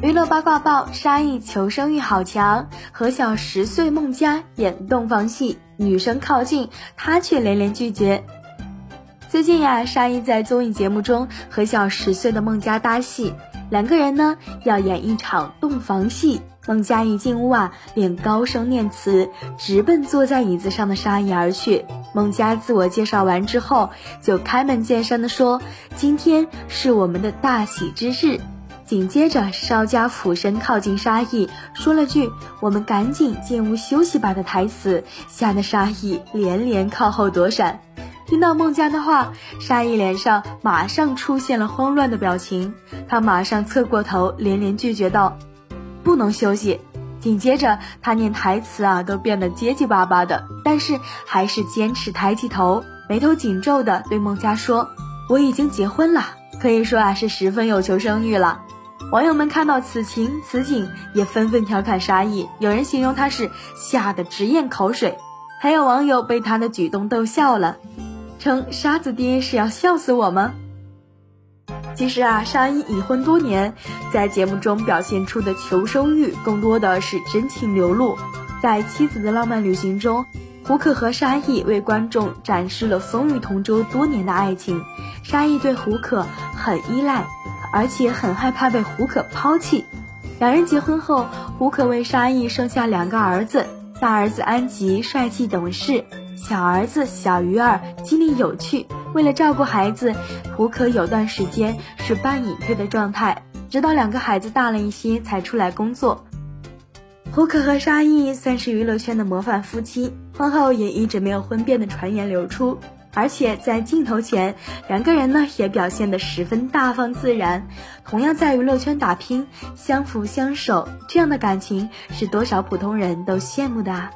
娱乐八卦报：沙溢求生欲好强，和小十岁孟佳演洞房戏，女生靠近他却连连拒绝。最近呀，沙溢在综艺节目中和小十岁的孟佳搭戏，两个人呢要演一场洞房戏。孟佳一进屋啊，便高声念词，直奔坐在椅子上的沙溢而去。孟佳自我介绍完之后，就开门见山的说：“今天是我们的大喜之日。”紧接着，稍加俯身靠近沙溢，说了句“我们赶紧进屋休息吧”的台词，吓得沙溢连连靠后躲闪。听到孟佳的话，沙溢脸上马上出现了慌乱的表情，他马上侧过头，连连拒绝道：“不能休息。”紧接着，他念台词啊都变得结结巴巴的，但是还是坚持抬起头，眉头紧皱的对孟佳说：“我已经结婚了。”可以说啊是十分有求生欲了。网友们看到此情此景，也纷纷调侃沙溢。有人形容他是吓得直咽口水，还有网友被他的举动逗笑了，称沙子爹是要笑死我吗？其实啊，沙溢已婚多年，在节目中表现出的求生欲更多的是真情流露。在妻子的浪漫旅行中，胡可和沙溢为观众展示了风雨同舟多年的爱情。沙溢对胡可很依赖。而且很害怕被胡可抛弃。两人结婚后，胡可为沙溢生下两个儿子，大儿子安吉帅气懂事，小儿子小鱼儿机灵有趣。为了照顾孩子，胡可有段时间是半隐退的状态，直到两个孩子大了一些才出来工作。胡可和沙溢算是娱乐圈的模范夫妻，婚后也一直没有婚变的传言流出。而且在镜头前，两个人呢也表现得十分大方自然。同样在娱乐圈打拼，相扶相守，这样的感情是多少普通人都羡慕的啊。